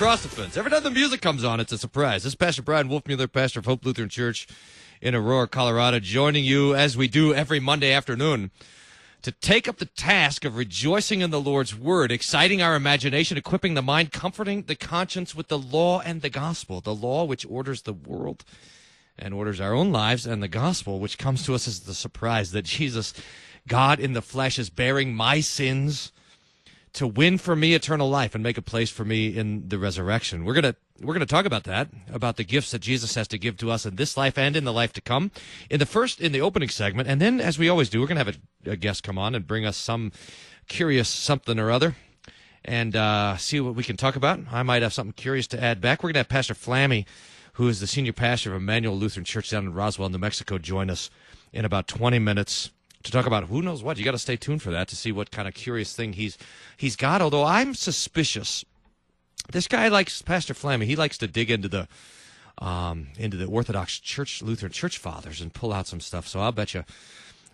across the fence. Every time the music comes on, it's a surprise. This is Pastor Brian Wolfmueller, pastor of Hope Lutheran Church in Aurora, Colorado, joining you as we do every Monday afternoon to take up the task of rejoicing in the Lord's word, exciting our imagination, equipping the mind, comforting the conscience with the law and the gospel, the law which orders the world and orders our own lives, and the gospel which comes to us as the surprise that Jesus, God in the flesh, is bearing my sins to win for me eternal life and make a place for me in the resurrection. We're going to we're going to talk about that, about the gifts that Jesus has to give to us in this life and in the life to come. In the first, in the opening segment, and then as we always do, we're going to have a, a guest come on and bring us some curious something or other and uh, see what we can talk about. I might have something curious to add back. We're going to have Pastor Flamme, who is the senior pastor of Emmanuel Lutheran Church down in Roswell, New Mexico, join us in about 20 minutes to talk about who knows what. You got to stay tuned for that to see what kind of curious thing he's he's got. Although I'm suspicious, this guy likes Pastor Flamme. He likes to dig into the um, into the Orthodox Church Lutheran Church Fathers and pull out some stuff. So I'll bet you.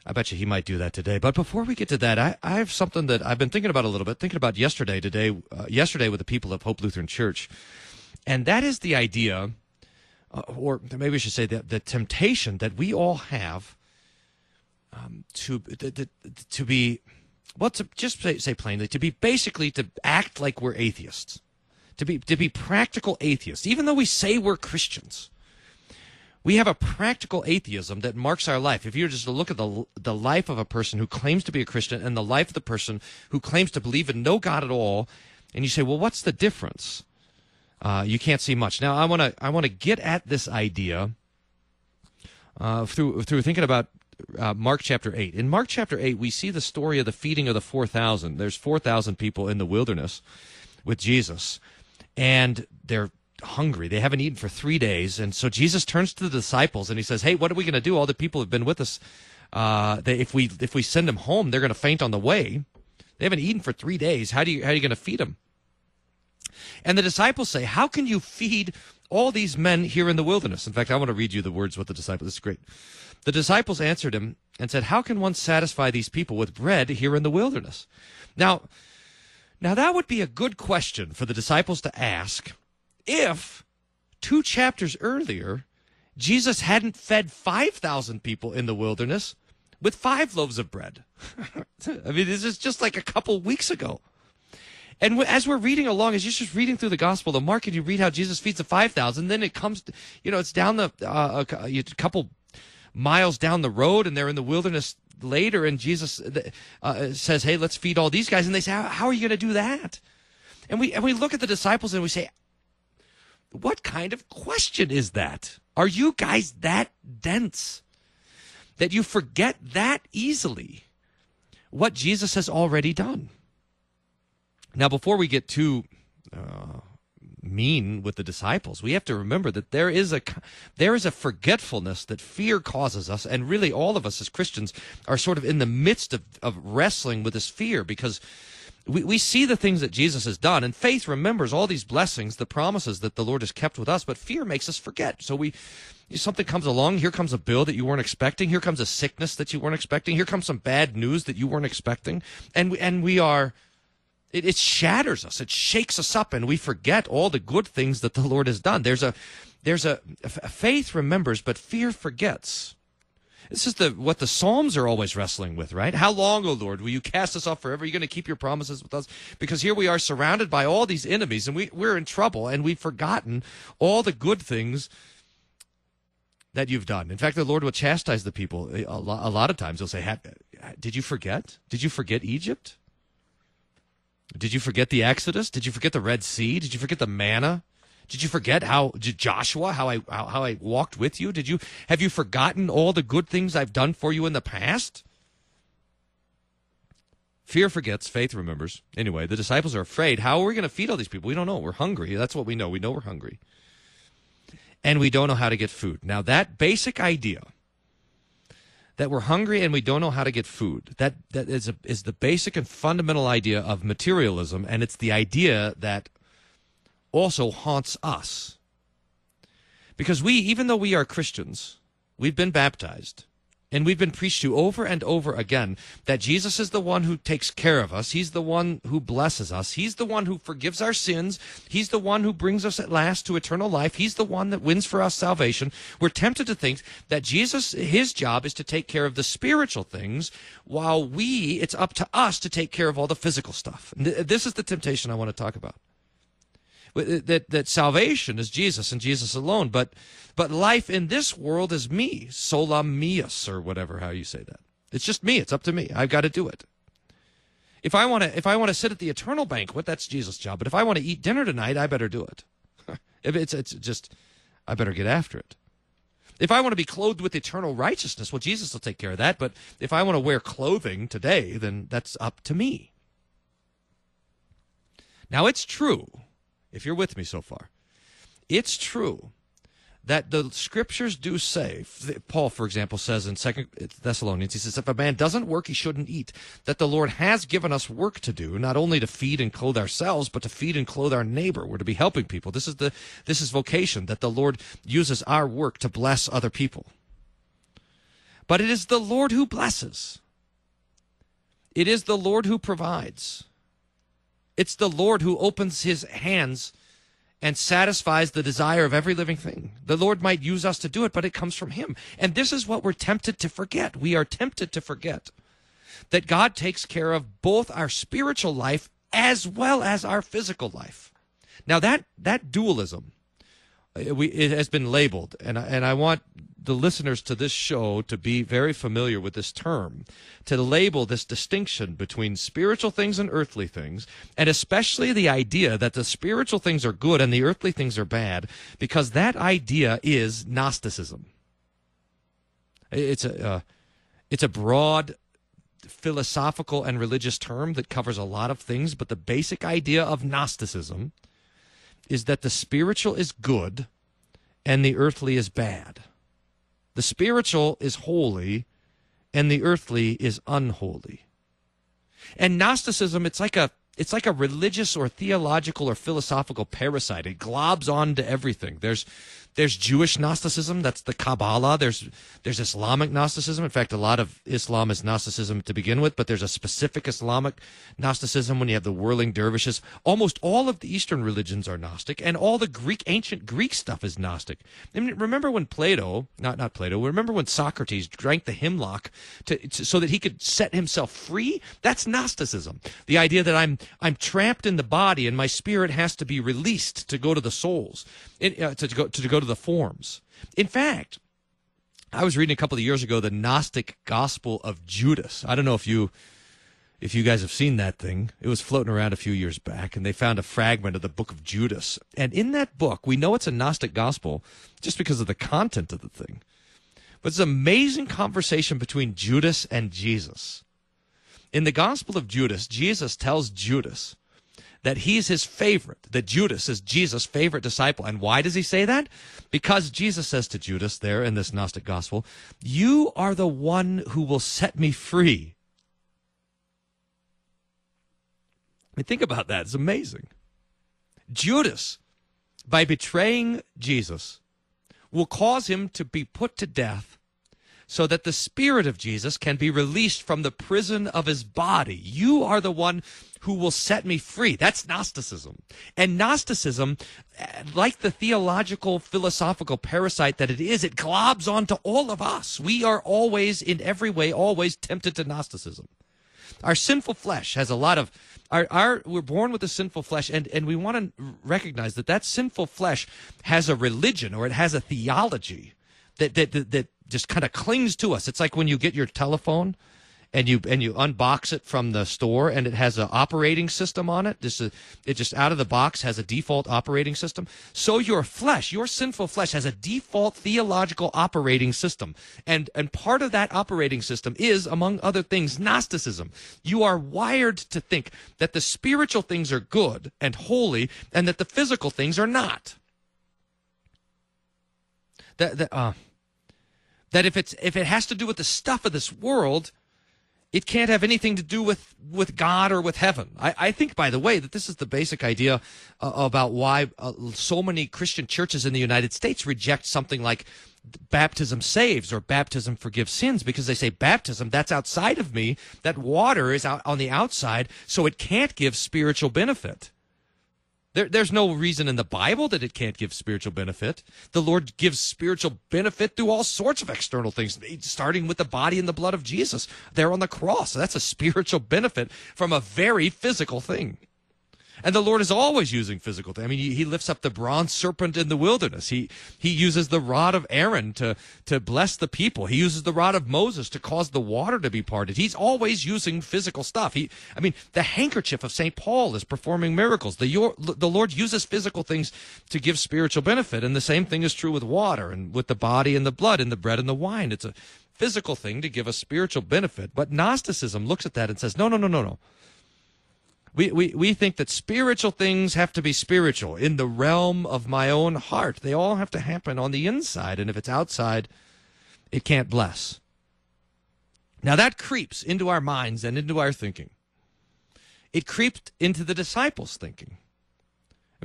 I bet you he might do that today. But before we get to that, I, I have something that I've been thinking about a little bit, thinking about yesterday, today, uh, yesterday with the people of Hope Lutheran Church. And that is the idea, uh, or maybe we should say that the temptation that we all have um, to, to, to be, well, to just say, say plainly, to be basically to act like we're atheists, to be, to be practical atheists, even though we say we're Christians we have a practical atheism that marks our life. If you were just to look at the the life of a person who claims to be a Christian and the life of the person who claims to believe in no God at all, and you say, well, what's the difference? Uh, you can't see much. Now, I want to I want to get at this idea uh, through through thinking about uh, Mark chapter 8. In Mark chapter 8, we see the story of the feeding of the 4,000. There's 4,000 people in the wilderness with Jesus, and they're hungry. They haven't eaten for three days. And so Jesus turns to the disciples and he says, Hey, what are we going to do? All the people have been with us. Uh, they, if we if we send them home, they're going to faint on the way. They haven't eaten for three days. How do you how are you going to feed them? And the disciples say, How can you feed all these men here in the wilderness? In fact, I want to read you the words what the disciples. Is great. The disciples answered him and said, How can one satisfy these people with bread here in the wilderness? Now, now that would be a good question for the disciples to ask if two chapters earlier, Jesus hadn't fed 5,000 people in the wilderness with five loaves of bread. I mean, this is just like a couple weeks ago. And as we're reading along, as you're just reading through the Gospel of Mark, and you read how Jesus feeds the 5,000, then it comes, to, you know, it's down the, uh, a, couple miles down the road, and they're in the wilderness later, and Jesus uh, says, hey, let's feed all these guys. And they say, how, how are you going to do that? And we, and we look at the disciples and we say, what kind of question is that? Are you guys that dense that you forget that easily what Jesus has already done? Now, before we get too uh, mean with the disciples, we have to remember that there is a there is a forgetfulness that fear causes us, and really all of us as Christians are sort of in the midst of, of wrestling with this fear because we, we see the things that Jesus has done, and faith remembers all these blessings, the promises that the Lord has kept with us, but fear makes us forget. So we something comes along, here comes a bill that you weren't expecting, here comes a sickness that you weren't expecting, here comes some bad news that you weren't expecting, and we, and we are it, it shatters us, it shakes us up, and we forget all the good things that the Lord has done. There's a there's a, a faith remembers, but fear forgets. This is the what the Psalms are always wrestling with, right? How long, O Lord, will you cast us off forever? Are you going to keep your promises with us? Because here we are surrounded by all these enemies, and we, we're in trouble, and we've forgotten all the good things that you've done. In fact, the Lord will chastise the people a lot, a lot of times. He'll say, "Did you forget? Did you forget Egypt? Did you forget the Exodus? Did you forget the Red Sea? Did you forget the manna?" Did you forget how Joshua, how I how, how I walked with you? Did you have you forgotten all the good things I've done for you in the past? Fear forgets, faith remembers. Anyway, the disciples are afraid. How are we going to feed all these people? We don't know. We're hungry. That's what we know. We know we're hungry. And we don't know how to get food. Now, that basic idea that we're hungry and we don't know how to get food, that, that is, a, is the basic and fundamental idea of materialism. And it's the idea that also haunts us. Because we, even though we are Christians, we've been baptized, And we've been preached to over and over again that Jesus is the one who takes care of us. He's the one who blesses us. He's the one who forgives our sins. He's the one who brings us at last to eternal life. He's the one that wins for us salvation. We're tempted to think that Jesus, his job is to take care of the spiritual things while we, it's up to us to take care of all the physical stuff. This is the temptation I want to talk about Uh, that that salvation is Jesus and Jesus alone. But but life in this world is me, sola meus, or whatever how you say that. It's just me. It's up to me. I've got to do it. If I want to if I want to sit at the eternal banquet, that's Jesus' job. But if I want to eat dinner tonight, I better do it. if it's it's just I better get after it. If I want to be clothed with eternal righteousness, well, Jesus will take care of that. But if I want to wear clothing today, then that's up to me. Now, it's true if you're with me so far, it's true that the scriptures do say paul for example says in second thessalonians he says if a man doesn't work he shouldn't eat. That the lord has given us work to do not only to feed and clothe ourselves but to feed and clothe our neighbor. We're to be helping people. This is the this is vocation that the lord uses our work to bless other people. But it is the lord who blesses. It is the lord who provides it's the Lord who opens his hands and satisfies the desire of every living thing. The Lord might use us to do it, but it comes from him. And this is what we're tempted to forget. We are tempted to forget that God takes care of both our spiritual life as well as our physical life. Now that that dualism we, it has been labeled, and and I want the listeners to this show to be very familiar with this term, to label this distinction between spiritual things and earthly things, and especially the idea that the spiritual things are good and the earthly things are bad, because that idea is Gnosticism. It's a uh, it's a broad philosophical and religious term that covers a lot of things, but the basic idea of Gnosticism is that the spiritual is good and the earthly is bad. The spiritual is holy and the earthly is unholy. And Gnosticism, it's like a it's like a religious or theological or philosophical parasite. It globs onto everything. There's there's Jewish Gnosticism, that's the Kabbalah. There's there's Islamic Gnosticism. In fact, a lot of Islam is Gnosticism to begin with, but there's a specific Islamic Gnosticism when you have the whirling dervishes. Almost all of the Eastern religions are Gnostic, and all the Greek ancient Greek stuff is Gnostic. I mean, remember when Plato, not not Plato, remember when Socrates drank the hemlock to, to so that he could set himself free? That's Gnosticism. The idea that I'm I'm trapped in the body and my spirit has to be released to go to the souls, in, uh, to, go to go to the forms. In fact, I was reading a couple of years ago the Gnostic Gospel of Judas. I don't know if you if you guys have seen that thing. It was floating around a few years back and they found a fragment of the book of Judas. And in that book, we know it's a Gnostic gospel just because of the content of the thing. But it's an amazing conversation between Judas and Jesus. In the Gospel of Judas, Jesus tells Judas that he's his favorite, that Judas is Jesus' favorite disciple. And why does he say that? Because Jesus says to Judas there in this Gnostic gospel, You are the one who will set me free. I mean, think about that. It's amazing. Judas, by betraying Jesus, will cause him to be put to death so that the spirit of Jesus can be released from the prison of his body. You are the one who will set me free. That's Gnosticism. And Gnosticism, like the theological, philosophical parasite that it is, it globs onto all of us. We are always, in every way, always tempted to Gnosticism. Our sinful flesh has a lot of our, our we're born with a sinful flesh and and we want to recognize that that sinful flesh has a religion or it has a theology that that that, that just kind of clings to us. It's like when you get your telephone and you and you unbox it from the store and it has an operating system on it. Just a, it just out of the box has a default operating system. So your flesh your sinful flesh has a default theological operating system. And and part of that operating system is among other things gnosticism. You are wired to think that the spiritual things are good and holy and that the physical things are not. That that uh that if it's if it has to do with the stuff of this world it can't have anything to do with, with God or with heaven. I, I think, by the way, that this is the basic idea uh, about why uh, so many Christian churches in the United States reject something like baptism saves or baptism forgives sins because they say baptism that's outside of me that water is out on the outside so it can't give spiritual benefit there, there's no reason in the Bible that it can't give spiritual benefit. The Lord gives spiritual benefit through all sorts of external things, starting with the body and the blood of Jesus there on the cross. That's a spiritual benefit from a very physical thing. And the Lord is always using physical things. I mean, he, lifts up the bronze serpent in the wilderness. He he uses the rod of Aaron to to bless the people. He uses the rod of Moses to cause the water to be parted. He's always using physical stuff. He I mean, the handkerchief of St. Paul is performing miracles. The your, the Lord uses physical things to give spiritual benefit, and the same thing is true with water and with the body and the blood and the bread and the wine. It's a physical thing to give a spiritual benefit. But Gnosticism looks at that and says, "No, no, no, no, no." We, we, we think that spiritual things have to be spiritual in the realm of my own heart. They all have to happen on the inside, and if it's outside, it can't bless. Now that creeps into our minds and into our thinking. It creeped into the disciples' thinking.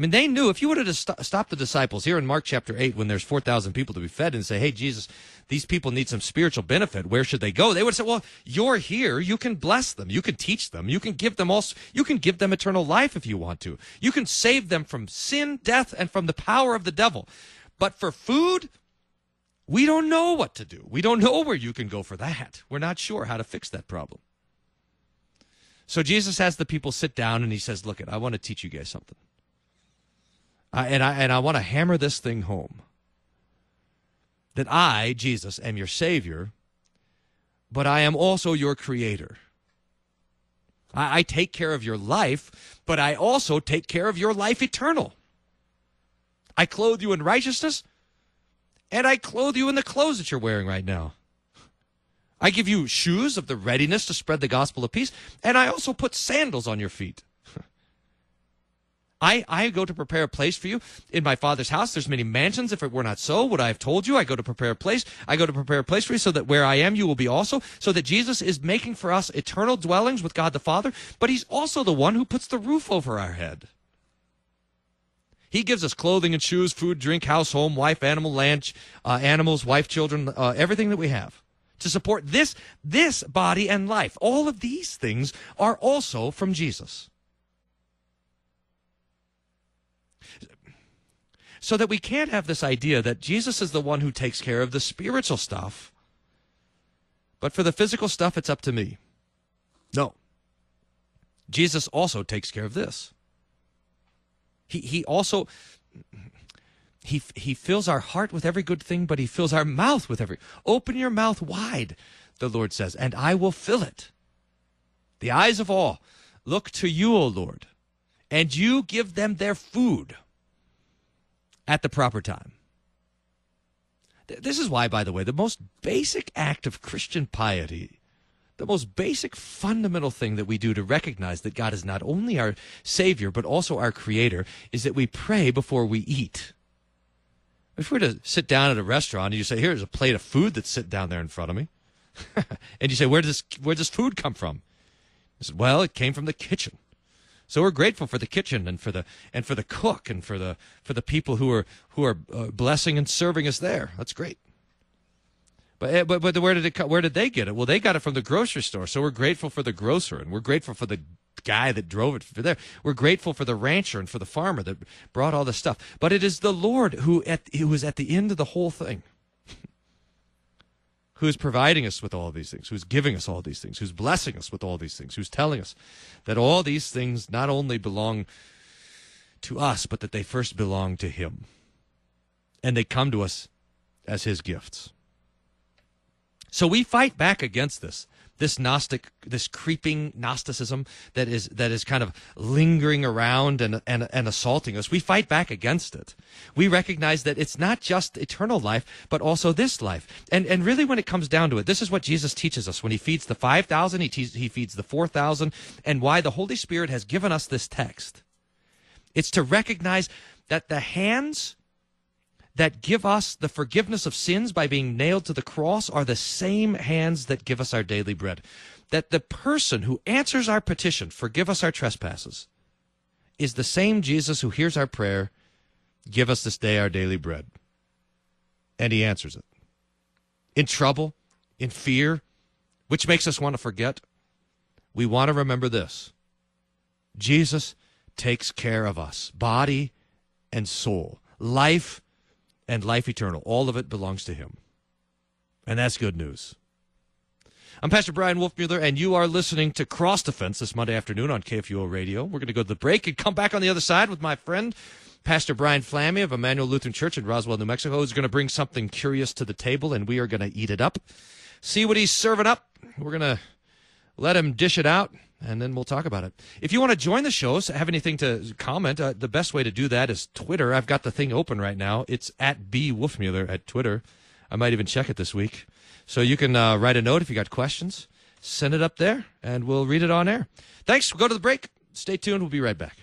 I mean, they knew if you would have st- stopped the disciples here in Mark chapter 8 when there's 4,000 people to be fed and say, hey, Jesus, these people need some spiritual benefit. Where should they go? They would say, well, you're here. You can bless them. You can teach them. You can give them also, you can give them eternal life if you want to. You can save them from sin, death, and from the power of the devil. But for food, we don't know what to do. We don't know where you can go for that. We're not sure how to fix that problem. So Jesus has the people sit down and he says, look, it, I want to teach you guys something. Uh, and I and I want to hammer this thing home. That I, Jesus, am your Savior, but I am also your Creator. I, I take care of your life, but I also take care of your life eternal. I clothe you in righteousness, and I clothe you in the clothes that you're wearing right now. I give you shoes of the readiness to spread the gospel of peace, and I also put sandals on your feet. I, I go to prepare a place for you in my father's house. There's many mansions. If it were not so, would I have told you? I go to prepare a place. I go to prepare a place for you so that where I am, you will be also. So that Jesus is making for us eternal dwellings with God the Father, but he's also the one who puts the roof over our head. He gives us clothing and shoes, food, drink, house, home, wife, animal, land, uh, animals, wife, children, uh, everything that we have to support this, this body and life. All of these things are also from Jesus. So that we can't have this idea that Jesus is the one who takes care of the spiritual stuff, but for the physical stuff, it's up to me. No. Jesus also takes care of this. He, he also he he fills our heart with every good thing, but he fills our mouth with every. Open your mouth wide, the Lord says, and I will fill it. The eyes of all look to you, O Lord, and you give them their food at the proper time. This is why, by the way, the most basic act of Christian piety, the most basic fundamental thing that we do to recognize that God is not only our Savior, but also our Creator, is that we pray before we eat. If we were to sit down at a restaurant and you say, here's a plate of food that's sitting down there in front of me, and you say, where does, where does food come from? I said, well, it came from the kitchen. So we're grateful for the kitchen and for the and for the cook and for the for the people who are who are uh, blessing and serving us there. That's great. But, eh, but but where did it where did they get it? Well, they got it from the grocery store. So we're grateful for the grocer and we're grateful for the guy that drove it for there. We're grateful for the rancher and for the farmer that brought all this stuff. But it is the Lord who at who is at the end of the whole thing who's providing us with all these things, who's giving us all these things, who's blessing us with all these things, who's telling us that all these things not only belong to us, but that they first belong to Him. And they come to us as His gifts. So we fight back against this this gnostic this creeping gnosticism that is that is kind of lingering around and, and and assaulting us we fight back against it. We recognize that it's not just eternal life but also this life. And and really when it comes down to it this is what jesus teaches us. When he feeds the 5000 he, te- he feeds the 4000 and why the holy spirit has given us this text. It's to recognize that the hands that give us the forgiveness of sins by being nailed to the cross are the same hands that give us our daily bread. That the person who answers our petition, forgive us our trespasses, is the same Jesus who hears our prayer, give us this day our daily bread. And he answers it. in trouble, in fear, which makes us want to forget, we want to remember this Jesus takes care of us, body and soul, life and life eternal. All of it belongs to Him. And that's good news. I'm Pastor Brian Wolfmueller, and you are listening to Cross Defense this Monday afternoon on KFUO Radio. We're going to go to the break and come back on the other side with my friend, Pastor Brian Flamme of Emmanuel Lutheran Church in Roswell, New Mexico, who's going to bring something curious to the table, and we are going to eat it up. See what he's serving up. We're going to let him dish it out, and then we'll talk about it. If you want to join the shows, have anything to comment, uh, the best way to do that is Twitter. I've got the thing open right now. It's at B Wolfmueller at Twitter. I might even check it this week. So you can uh, write a note if you got questions. Send it up there, and we'll read it on air. Thanks. We'll go to the break. Stay tuned. We'll be right back.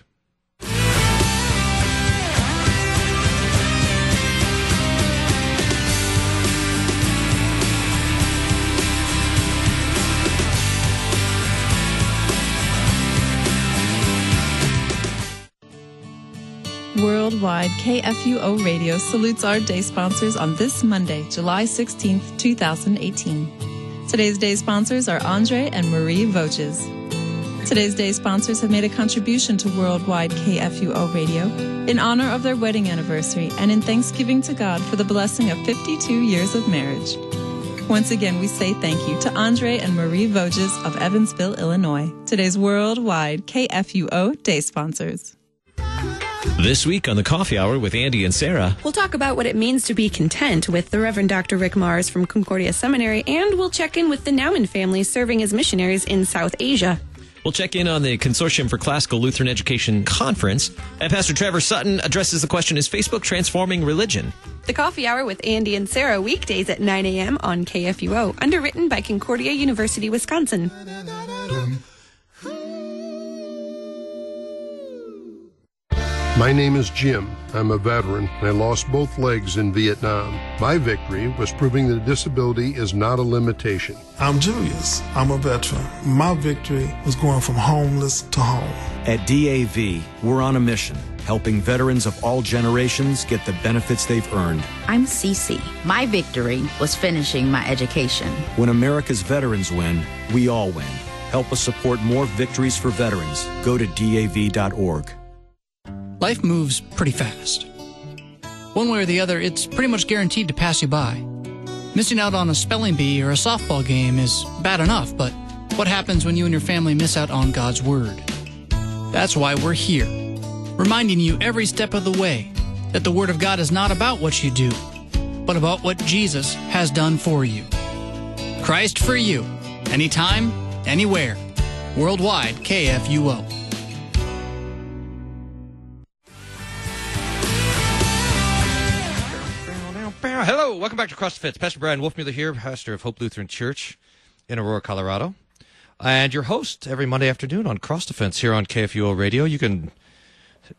Worldwide KFUO Radio salutes our day sponsors on this Monday, July 16th, 2018. Today's day sponsors are Andre and Marie Voges. Today's day sponsors have made a contribution to Worldwide KFUO Radio in honor of their wedding anniversary and in thanksgiving to God for the blessing of 52 years of marriage. Once again, we say thank you to Andre and Marie Voges of Evansville, Illinois, today's Worldwide KFUO day sponsors. This week on the Coffee Hour with Andy and Sarah, we'll talk about what it means to be content with the Reverend Dr. Rick Marrs from Concordia Seminary, and we'll check in with the Naumann family serving as missionaries in South Asia. We'll check in on the Consortium for Classical Lutheran Education Conference, and Pastor Trevor Sutton addresses the question Is Facebook transforming religion? The Coffee Hour with Andy and Sarah, weekdays at 9 a.m. on KFUO, underwritten by Concordia University, Wisconsin. My name is Jim. I'm a veteran. I lost both legs in Vietnam. My victory was proving that disability is not a limitation. I'm Julius. I'm a veteran. My victory was going from homeless to home. At DAV, we're on a mission, helping veterans of all generations get the benefits they've earned. I'm Cece. My victory was finishing my education. When America's veterans win, we all win. Help us support more victories for veterans. Go to DAV.org. Life moves pretty fast. One way or the other, it's pretty much guaranteed to pass you by. Missing out on a spelling bee or a softball game is bad enough, but what happens when you and your family miss out on God's Word? That's why we're here, reminding you every step of the way that the Word of God is not about what you do, but about what Jesus has done for you. Christ for you, anytime, anywhere. Worldwide KFUO. Welcome back to Cross Defense. Pastor Brian Wolfmueller here, pastor of Hope Lutheran Church in Aurora, Colorado, and your host every Monday afternoon on Cross Defense here on KFUO Radio. You can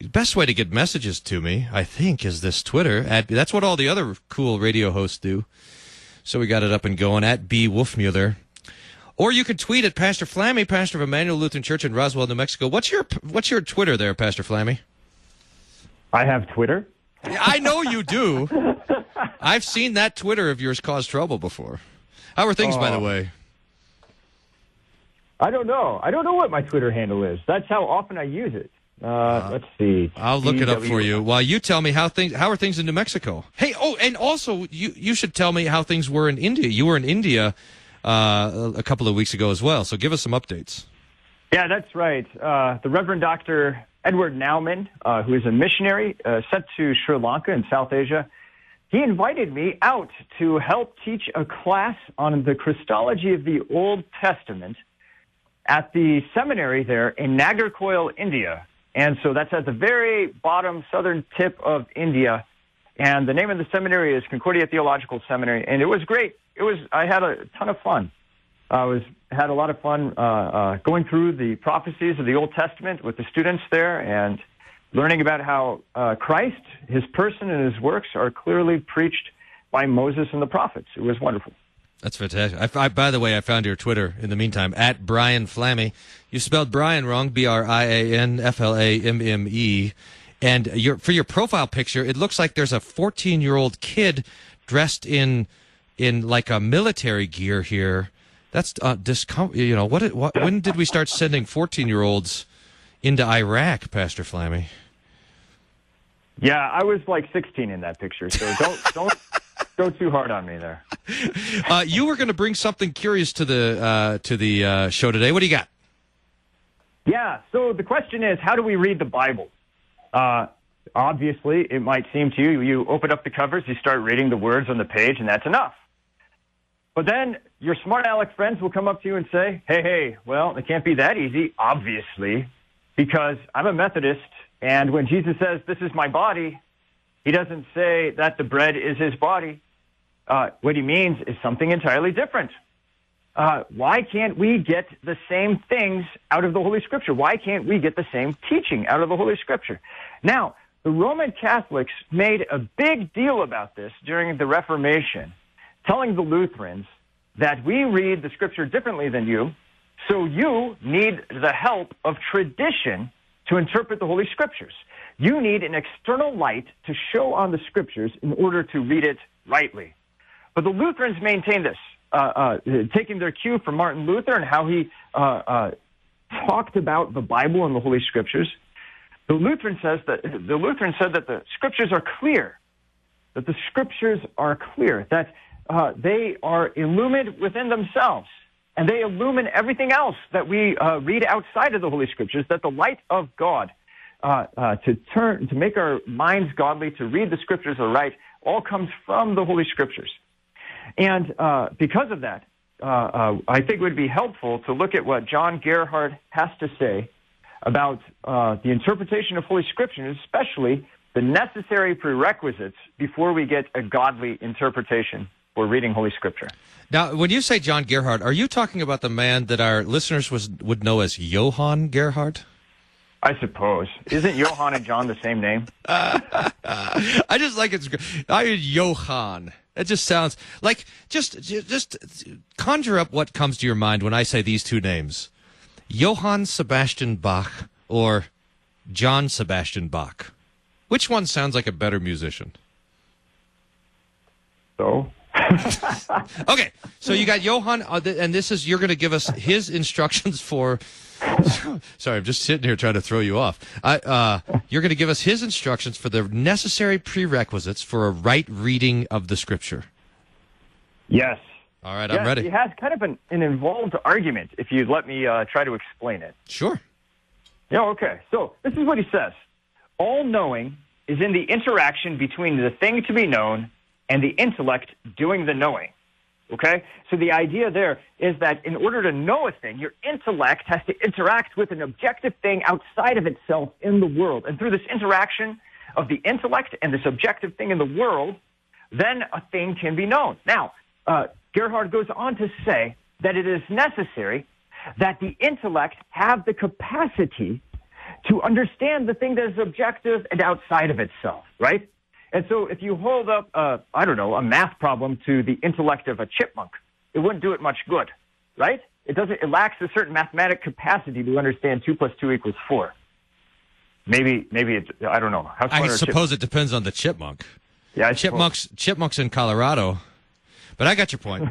best way to get messages to me, I think, is this Twitter. At, that's what all the other cool radio hosts do. So we got it up and going at B Wolfmueller. Or you can tweet at Pastor Flamme, pastor of Emmanuel Lutheran Church in Roswell, New Mexico. What's your what's your Twitter there, Pastor Flamme? I have Twitter. I know you do. I've seen that Twitter of yours cause trouble before. How are things, by the way? I don't know. I don't know what my Twitter handle is. That's how often I use it. Uh, uh, let's see. I'll look it up for you while you tell me how things. How are things in New Mexico? Hey, oh, and also you you should tell me how things were in India. You were in India uh, a couple of weeks ago as well. So give us some updates. Yeah, that's right. Uh, the Reverend Doctor Edward Naumann, uh, who is a missionary uh, sent to Sri Lanka in South Asia, he invited me out to help teach a class on the Christology of the Old Testament at the seminary there in Nagercoil, India. And so that's at the very bottom southern tip of India. And the name of the seminary is Concordia Theological Seminary. And it was great. It was, I had a ton of fun. I was had a lot of fun uh, uh, going through the prophecies of the Old Testament with the students there and learning about how uh, Christ, his person and his works are clearly preached by Moses and the prophets. It was wonderful. That's fantastic. I, I, by the way, I found your Twitter in the meantime at Brian Flamme. You spelled Brian wrong, B R I A N F L A M M E. And your, for your profile picture, it looks like there's a 14 year old kid dressed in in like a military gear here. That's uh, discom- You know what, what? When did we start sending fourteen-year-olds into Iraq, Pastor Flamme? Yeah, I was like 16 in that picture, so don't don't go too hard on me there. Uh, you were going to bring something curious to the uh, to the uh, show today. What do you got? Yeah. So the question is, how do we read the Bible? Uh, obviously, it might seem to you, you open up the covers, you start reading the words on the page, and that's enough. But then your smart aleck friends will come up to you and say, hey, hey, well, it can't be that easy, obviously, because I'm a Methodist, and when Jesus says, this is my body, he doesn't say that the bread is his body. Uh, what he means is something entirely different. Uh, why can't we get the same things out of the Holy Scripture? Why can't we get the same teaching out of the Holy Scripture? Now, the Roman Catholics made a big deal about this during the Reformation, telling the Lutherans that we read the Scripture differently than you, so you need the help of tradition to interpret the Holy Scriptures. You need an external light to show on the Scriptures in order to read it rightly. But the Lutherans maintain this. Uh, uh, taking their cue from Martin Luther and how he uh, uh, talked about the Bible and the Holy Scriptures, the Lutheran says that the Lutheran said that the Scriptures are clear, that the Scriptures are clear, that uh, they are illumined within themselves, and they illumine everything else that we uh, read outside of the Holy Scriptures. That the light of God to turn to make our minds godly, to read the Scriptures aright, all comes from the Holy Scriptures. And uh, because of that, uh, uh, I think it would be helpful to look at what John Gerhard has to say about uh, the interpretation of Holy Scripture, especially the necessary prerequisites before we get a godly interpretation for reading Holy Scripture. Now, when you say John Gerhard, are you talking about the man that our listeners was, would know as Johann Gerhard? I suppose. Isn't Johann and John the same name? I just like it's. I Johann. It just sounds like just just conjure up what comes to your mind when I say these two names: Johann Sebastian Bach or John Sebastian Bach. Which one sounds like a better musician? So. okay, so you got Johann, uh, and this is you're going to give us his instructions for. Sorry, I'm just sitting here trying to throw you off. I, uh, you're going to give us his instructions for the necessary prerequisites for a right reading of the Scripture. Yes. All right, yes, I'm ready. He has kind of an, an involved argument. If you'd let me uh, try to explain it. Sure. Yeah. Okay. So this is what he says: All knowing is in the interaction between the thing to be known and the intellect doing the knowing. Okay? So the idea there is that in order to know a thing, your intellect has to interact with an objective thing outside of itself in the world. And through this interaction of the intellect and this objective thing in the world, then a thing can be known. Now, uh, Gerhard goes on to say that it is necessary that the intellect have the capacity to understand the thing that is objective and outside of itself, right? And so if you hold up, uh, I don't know, a math problem to the intellect of a chipmunk, it wouldn't do it much good, right? It doesn't, it lacks a certain mathematic capacity to understand two plus two equals four. Maybe, maybe it's, I don't know. I suppose it depends on the chipmunk. Yeah, I chipmunks, suppose. chipmunks in Colorado. But I got your point.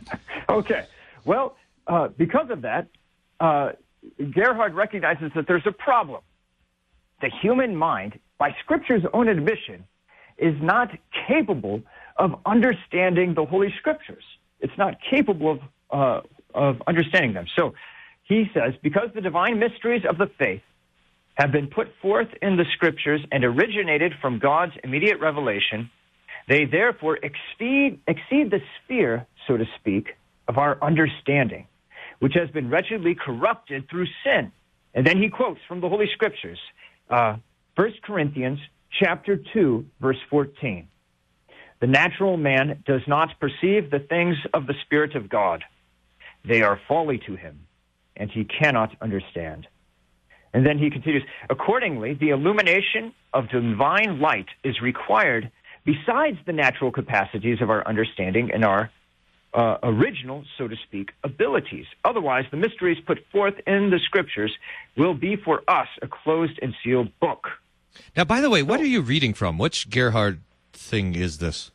okay. Well, uh, because of that, uh, Gerhard recognizes that there's a problem. The human mind, by Scripture's own admission, is not capable of understanding the Holy Scriptures. It's not capable of, uh, of understanding them. So he says, because the divine mysteries of the faith have been put forth in the Scriptures and originated from God's immediate revelation, they therefore exceed, exceed the sphere, so to speak, of our understanding, which has been wretchedly corrupted through sin. And then he quotes from the Holy Scriptures, uh, 1 Corinthians chapter 2, verse 14. The natural man does not perceive the things of the Spirit of God. They are folly to him, and he cannot understand. And then he continues, accordingly, the illumination of divine light is required besides the natural capacities of our understanding and our uh, original, so to speak, abilities. Otherwise, the mysteries put forth in the scriptures will be for us a closed and sealed book. Now, by the way, what are you reading from? Which Gerhard thing is this?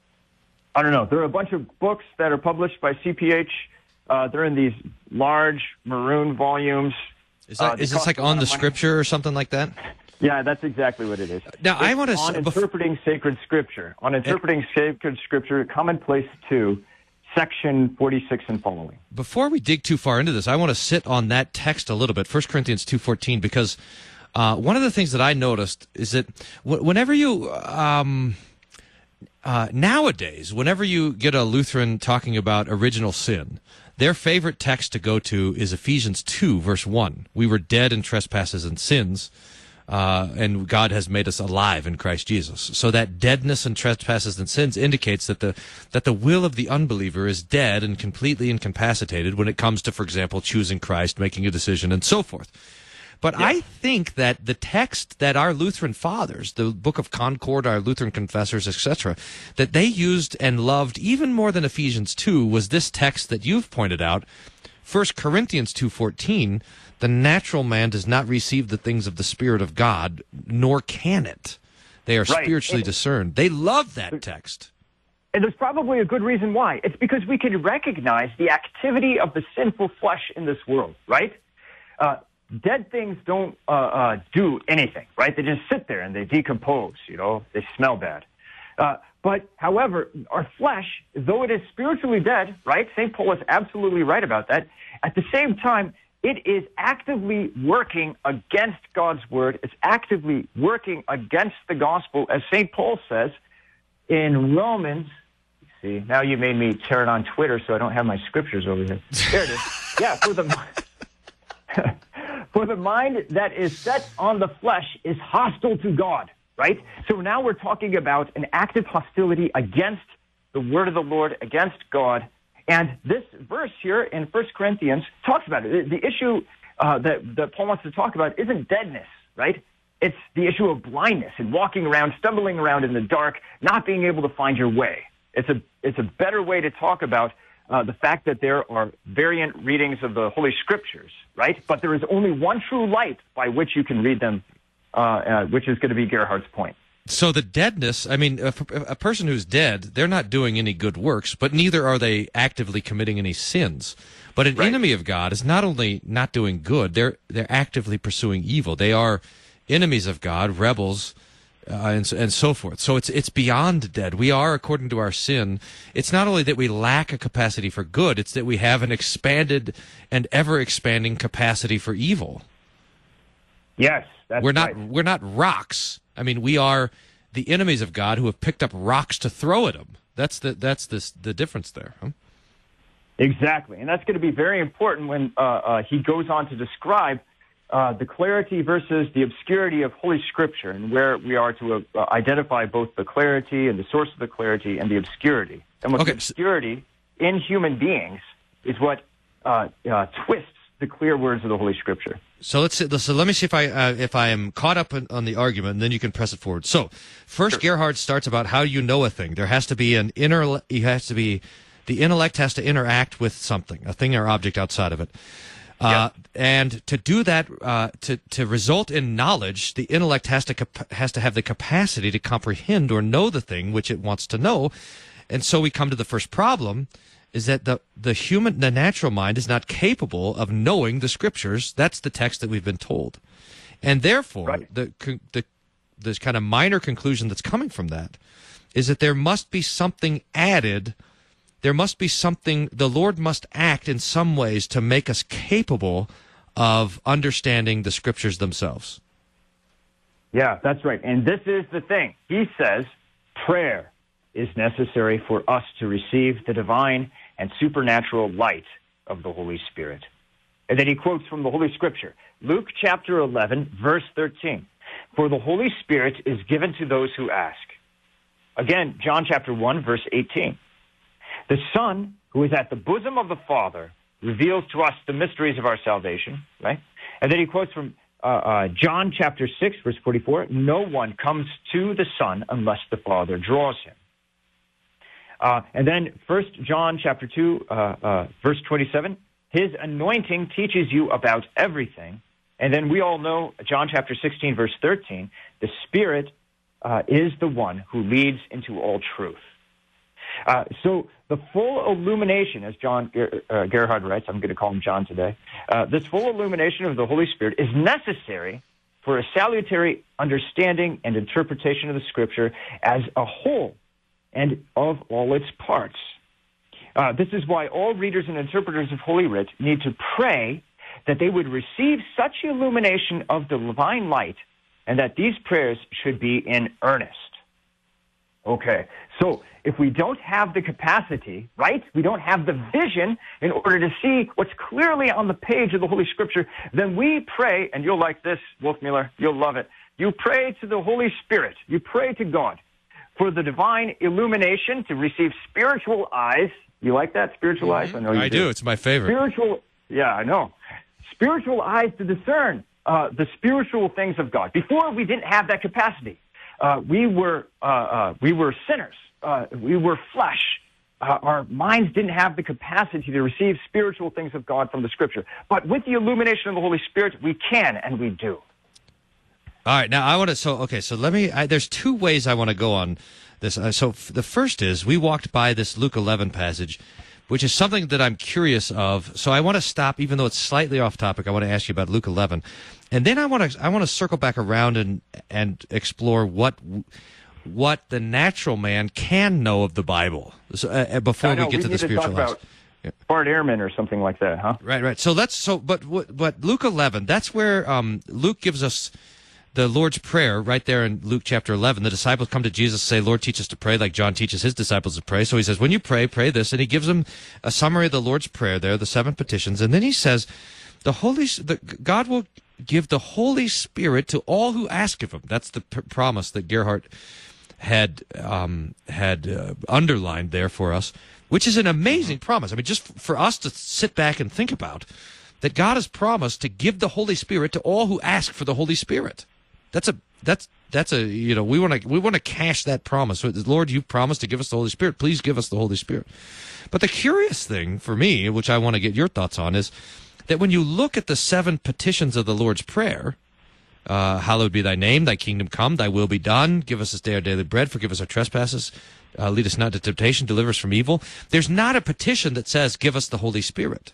I don't know. There are a bunch of books that are published by CPH. Uh, they're in these large maroon volumes. Is, that, Uh, is this like on the scripture or something like that? Yeah, that's exactly what it is. Now, I wanna on s- bef- interpreting sacred scripture. On interpreting sacred scripture, commonplace two, section forty-six and following. Before we dig too far into this, I want to sit on that text a little bit, 1 Corinthians 2.14, because uh, one of the things that I noticed is that w- whenever you... Um, uh, nowadays, whenever you get a Lutheran talking about original sin, their favorite text to go to is Ephesians 2, verse 1. We were dead in trespasses and sins, uh, and God has made us alive in Christ Jesus. So that deadness and trespasses and sins indicates that the that the will of the unbeliever is dead and completely incapacitated when it comes to, for example, choosing Christ, making a decision, and so forth. But I think that the text that our Lutheran fathers, the Book of Concord, our Lutheran confessors, etc., that they used and loved even more than Ephesians 2 was this text that you've pointed out, 1 Corinthians 2:14, the natural man does not receive the things of the spirit of God, nor can it. They are Right. spiritually It- discerned. They love that text. And there's probably a good reason why. It's because we can recognize the activity of the sinful flesh in this world, right? Uh, dead things don't uh, uh, do anything, right? They just sit there and they decompose, you know, they smell bad. Uh, but, however, our flesh, though it is spiritually dead, right? St. Paul is absolutely right about that. At the same time, it is actively working against God's word. It's actively working against the gospel, as St. Paul says in Romans. See, now you made me it on Twitter, so I don't have my scriptures over here. There it is. Yeah, for the for the mind that is set on the flesh is hostile to God. Right. So now we're talking about an active hostility against the word of the Lord, against God. And this verse here in 1 Corinthians talks about it. The issue uh, that, that Paul wants to talk about isn't deadness, right? It's the issue of blindness and walking around, stumbling around in the dark, not being able to find your way. It's a, it's a better way to talk about uh, the fact that there are variant readings of the Holy Scriptures, right? But there is only one true light by which you can read them, uh, uh, which is going to be Gerhard's point. So the deadness, I mean, a, a person who's dead, they're not doing any good works, but neither are they actively committing any sins. But an enemy of God is not only not doing good, they're they're actively pursuing evil. They are enemies of God, rebels, uh, and so- and so forth. So it's it's beyond dead. We are, according to our sin, it's not only that we lack a capacity for good; it's that we have an expanded and ever expanding capacity for evil. Yes, that's we're not right. we're not rocks. I mean, we are the enemies of God who have picked up rocks to throw at him. That's the that's this the difference there. Huh? Exactly. And that's going to be very important when uh, uh, he goes on to describe uh, the clarity versus the obscurity of Holy Scripture and where we are to uh, identify both the clarity and the source of the clarity and the obscurity. And what the obscurity in human beings is what uh, uh, twists the clear words of the Holy Scripture. So let's see, so let me see if I uh, if I am caught up in, on the argument, and then you can press it forward. So first, Gerhard starts about how you know a thing. There has to be an inner. It has to be the intellect has to interact with something, a thing or object outside of it. Uh, And to do that, uh, to to result in knowledge, the intellect has to cap- has to have the capacity to comprehend or know the thing which it wants to know. And so we come to the first problem: is that the the human, the natural mind is not capable of knowing the scriptures. That's the text that we've been told, and therefore the con- the this kind of minor conclusion that's coming from that is that there must be something added there must be something the lord must act in some ways to make us capable of understanding the scriptures themselves Yeah, that's right. And this is the thing. He says prayer is necessary for us to receive the divine and supernatural light of the Holy Spirit. And then he quotes from the Holy Scripture Luke chapter 11, verse 13. For the Holy Spirit is given to those who ask. Again, John chapter 1, verse 18. The Son, who is at the bosom of the Father, reveals to us the mysteries of our salvation, right? And then he quotes from uh, uh, John chapter 6, verse 44 No one comes to the Son unless the Father draws him. Uh, and then First John chapter 2, uh, uh, verse 27 His anointing teaches you about everything. And then we all know John chapter 16, verse 13 the Spirit uh, is the one who leads into all truth. Uh, so the full illumination, as John uh, Gerhard writes, I'm going to call him John today, uh, this full illumination of the Holy Spirit is necessary for a salutary understanding and interpretation of the Scripture as a whole and of all its parts. Uh, this is why all readers and interpreters of Holy Writ need to pray that they would receive such illumination of the divine light and that these prayers should be in earnest. Okay, so if we don't have the capacity, right, we don't have the vision in order to see what's clearly on the page of the Holy Scripture, then we pray, and you'll like this, Wolf Wolfmueller, you'll love it. You pray to the Holy Spirit, you pray to God for the divine illumination to receive spiritual eyes. You like that, spiritual mm-hmm. eyes? I know you I do. do. It's my favorite. Spiritual, yeah, I know. Spiritual eyes to discern uh, the spiritual things of God. Before we didn't have that capacity. Uh, we were uh, uh we were sinners. Uh, we were flesh. Uh, our minds didn't have the capacity to receive spiritual things of God from the Scripture. But with the illumination of the Holy Spirit, we can and we do. All right, now I want to. So okay, so let me. I, there's two ways I want to go on this. so f- the first is we walked by this Luke 11 passage which is something that I'm curious of. So I want to stop, even though it's slightly off topic. I want to ask you about Luke 11, and then I want to I want to circle back around and and explore what what the natural man can know of the Bible so, uh, uh before we get we to the spiritual life. Yeah. Bart Ehrman or something like that, huh? Right, right. So that's so, but but Luke 11, that's where um, Luke gives us the Lord's Prayer right there in Luke chapter 11. The disciples come to Jesus and say, Lord, teach us to pray like John teaches his disciples to pray. So he says, when you pray, pray this. And he gives them a summary of the Lord's Prayer there, the seven petitions. And then he says, the Holy, the, God will give the Holy Spirit to all who ask of him. That's the pr- promise that Gerhard had, um, had uh, underlined there for us, which is an amazing promise. I mean, just for us to sit back and think about that God has promised to give the Holy Spirit to all who ask for the Holy Spirit. That's a that's that's a you know we want to we want to cash that promise. Lord, you promised to give us the Holy Spirit. Please give us the Holy Spirit. But the curious thing for me, which I want to get your thoughts on, is that when you look at the seven petitions of the Lord's Prayer, uh, hallowed be thy name, thy kingdom come, thy will be done, give us this day our daily bread, forgive us our trespasses, uh, lead us not to temptation, deliver us from evil. There's not a petition that says, give us the Holy Spirit.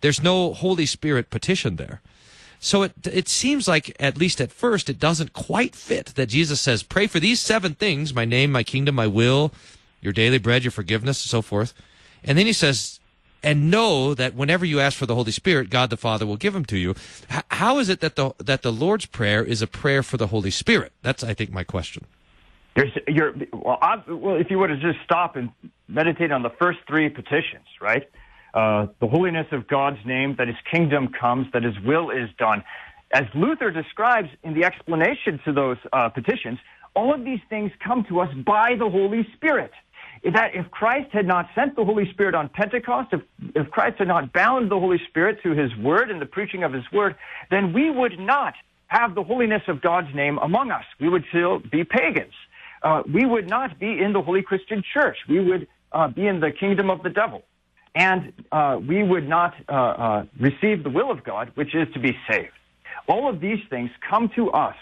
There's no Holy Spirit petition there. So it it seems like at least at first it doesn't quite fit that Jesus says, "Pray for these seven things: my name, my kingdom, my will, your daily bread, your forgiveness, and so forth." And then he says, "And know that whenever you ask for the Holy Spirit, God the Father will give him to you." H- how is it that the that the Lord's prayer is a prayer for the Holy Spirit? That's I think my question. There's, you're, well, well, if you were to just stop and meditate on the first three petitions, right? Uh, the holiness of God's name, that his kingdom comes, that his will is done. As Luther describes in the explanation to those uh, petitions, all of these things come to us by the Holy Spirit. That if Christ had not sent the Holy Spirit on Pentecost, if, if Christ had not bound the Holy Spirit to his word and the preaching of his word, then we would not have the holiness of God's name among us. We would still be pagans. Uh, we would not be in the Holy Christian Church. We would uh, be in the kingdom of the devil and uh, we would not uh, uh, receive the will of God, which is to be saved. All of these things come to us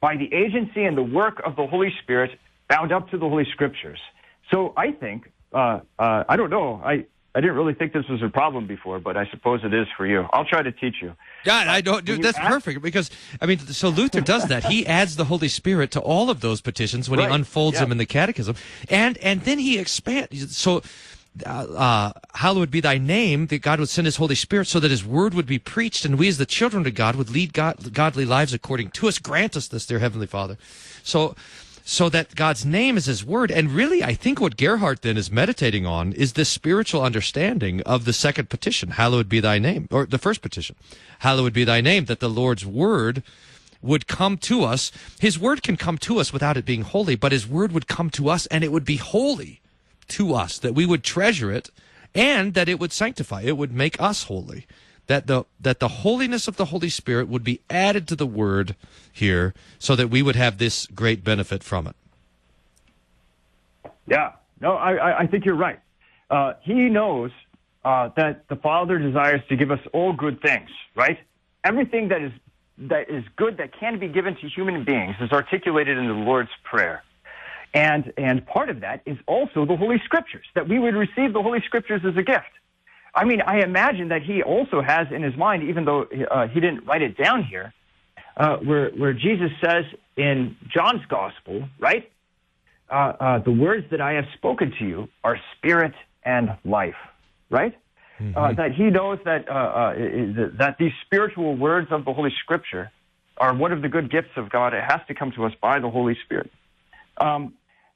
by the agency and the work of the Holy Spirit bound up to the Holy Scriptures. So I think, uh, uh, I don't know, I, I didn't really think this was a problem before, but I suppose it is for you. I'll try to teach you. Yeah, I don't. Dude, that's ask, perfect because I mean, so Luther does that. He adds the Holy Spirit to all of those petitions when right. he unfolds yeah. them in the Catechism, and and then he expands. So uh, uh, hallowed be thy name, that God would send his Holy Spirit so that his word would be preached, and we as the children of God would lead God, godly lives according to us. Grant us this, dear Heavenly Father. So, so that God's name is his word. And really, I think what Gerhard then is meditating on is this spiritual understanding of the second petition, hallowed be thy name, or the first petition, hallowed be thy name, that the Lord's word would come to us. His word can come to us without it being holy, but his word would come to us and it would be holy to us, that we would treasure it, and that it would sanctify, it would make us holy. That the that the holiness of the Holy Spirit would be added to the word here, so that we would have this great benefit from it. Yeah, no, I I think you're right. Uh, he knows uh, that the Father desires to give us all good things, right? Everything that is that is good that can be given to human beings is articulated in the Lord's Prayer. And, and part of that is also the Holy Scriptures, that we would receive the Holy Scriptures as a gift. I mean, I imagine that he also has in his mind, even though uh, he didn't write it down here, uh, where, where Jesus says in John's Gospel, right? Uh, uh the words that I have spoken to you are spirit and life, right? Mm-hmm. Uh, that he knows that, uh, that these spiritual words of the Holy Scripture are one of the good gifts of God. It has to come to us by the Holy Spirit. Um,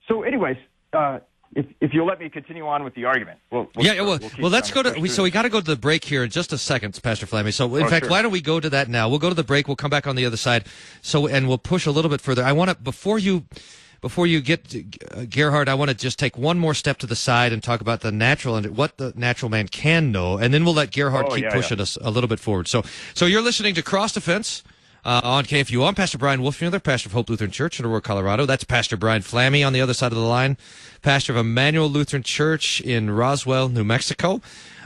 so, anyways, uh, if, if you'll let me continue on with the argument. We'll, we'll yeah, well, we'll, well let's go to. We, so we got to go to the break here in just a second, Pastor Flamme. So in oh, fact, sure. why don't we go to that now? We'll go to the break. We'll come back on the other side. So and we'll push a little bit further. I want to before you. Before you get to, uh, Gerhard, I want to just take one more step to the side and talk about the natural and what the natural man can know, and then we'll let Gerhard oh, keep yeah, pushing yeah. us a little bit forward. So, so you're listening to Cross Defense uh, on KFU. I'm Pastor Brian Wolfmueller, pastor of Hope Lutheran Church in Aurora, Colorado. That's Pastor Brian Flamme on the other side of the line, pastor of Emmanuel Lutheran Church in Roswell, New Mexico.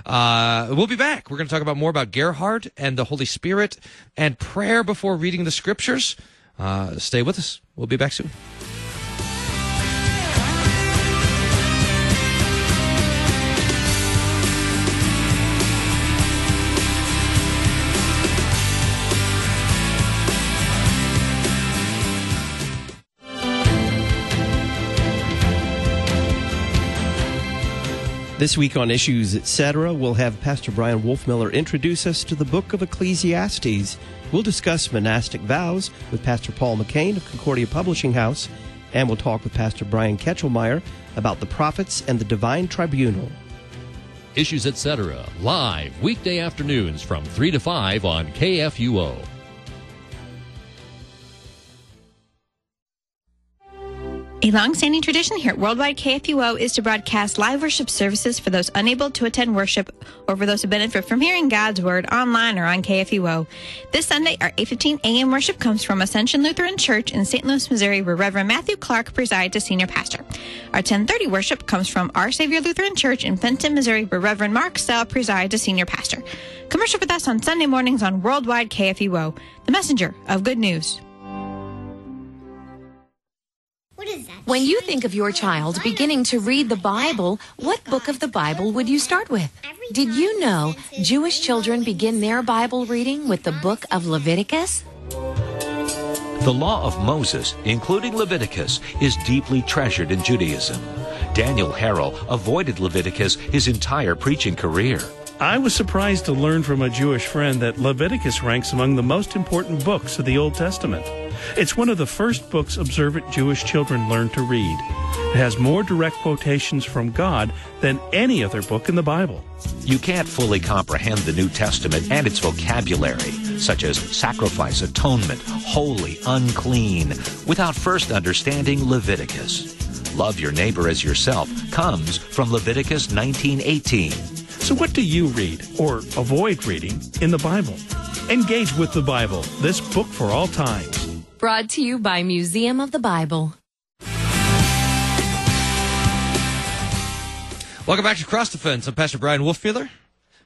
Uh, we'll be back. We're going to talk about more about Gerhard and the Holy Spirit and prayer before reading the scriptures. Uh, stay with us. We'll be back soon. This week on Issues Etc., we'll have Pastor Brian Wolfmueller introduce us to the book of Ecclesiastes. We'll discuss monastic vows with Pastor Paul McCain of Concordia Publishing House, and we'll talk with Pastor Brian Ketchelmeyer about the prophets and the divine tribunal. Issues Etc., live weekday afternoons from 3 to 5 on KFUO. A long-standing tradition here at Worldwide KFUO is to broadcast live worship services for those unable to attend worship or for those who benefit from hearing God's Word online or on KFUO. This Sunday, our 8.15 a.m. worship comes from Ascension Lutheran Church in St. Louis, Missouri, where Reverend Matthew Clark presides as senior pastor. Our 10.30 worship comes from Our Savior Lutheran Church in Fenton, Missouri, where Reverend Mark Stell presides as senior pastor. Come worship with us on Sunday mornings on Worldwide KFUO, the messenger of good news. When you think of your child beginning to read the Bible, what book of the Bible would you start with? Did you know Jewish children begin their Bible reading with the book of Leviticus? The law of Moses, including Leviticus, is deeply treasured in Judaism. Daniel Harrell avoided Leviticus his entire preaching career. I was surprised to learn from a Jewish friend that Leviticus ranks among the most important books of the Old Testament. It's one of the first books observant Jewish children learn to read. It has more direct quotations from God than any other book in the Bible. You can't fully comprehend the New Testament and its vocabulary, such as sacrifice, atonement, holy, unclean, without first understanding Leviticus. Love your neighbor as yourself comes from Leviticus 19:18. So what do you read or avoid reading in the Bible? Engage with the Bible, this book for all times. Brought to you by Museum of the Bible. Welcome back to Cross Defense. I'm Pastor Brian Wolfmueller,